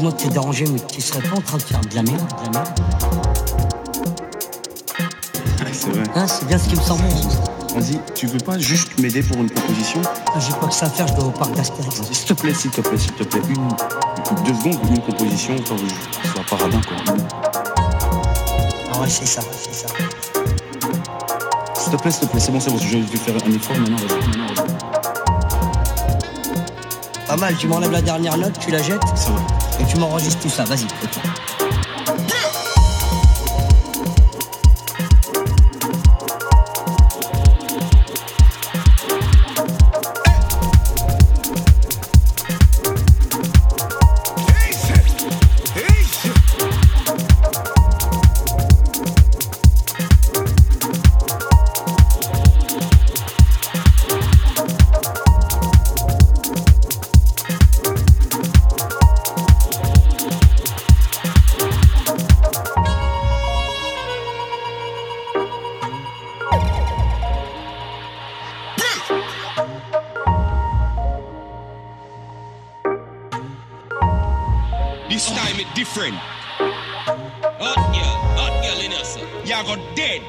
excuse-moi de te déranger, mais tu serais pas en train de faire de la merde, de la merde c'est vrai. Hein, c'est bien ce qui me semble. Vas-y, tu veux pas juste m'aider pour une proposition Ah, J'ai pas que ça à faire, je dois au parc d'Astérix. S'il te plaît, s'il te plaît, s'il te plaît. Une, deux secondes, une proposition, histoire que je sois pas radin, quoi. Ah ouais, c'est ça, c'est ça. S'il te plaît, s'il te plaît, c'est bon, c'est bon, je vais faire un effort maintenant, vas-y. maintenant, vas-y. Pas mal, tu m'enlèves la dernière note, tu la jettes C'est vrai. Et tu m'enregistres tout ça, vas-y. This time it different. Hot girl, hot girl in us. You go dead.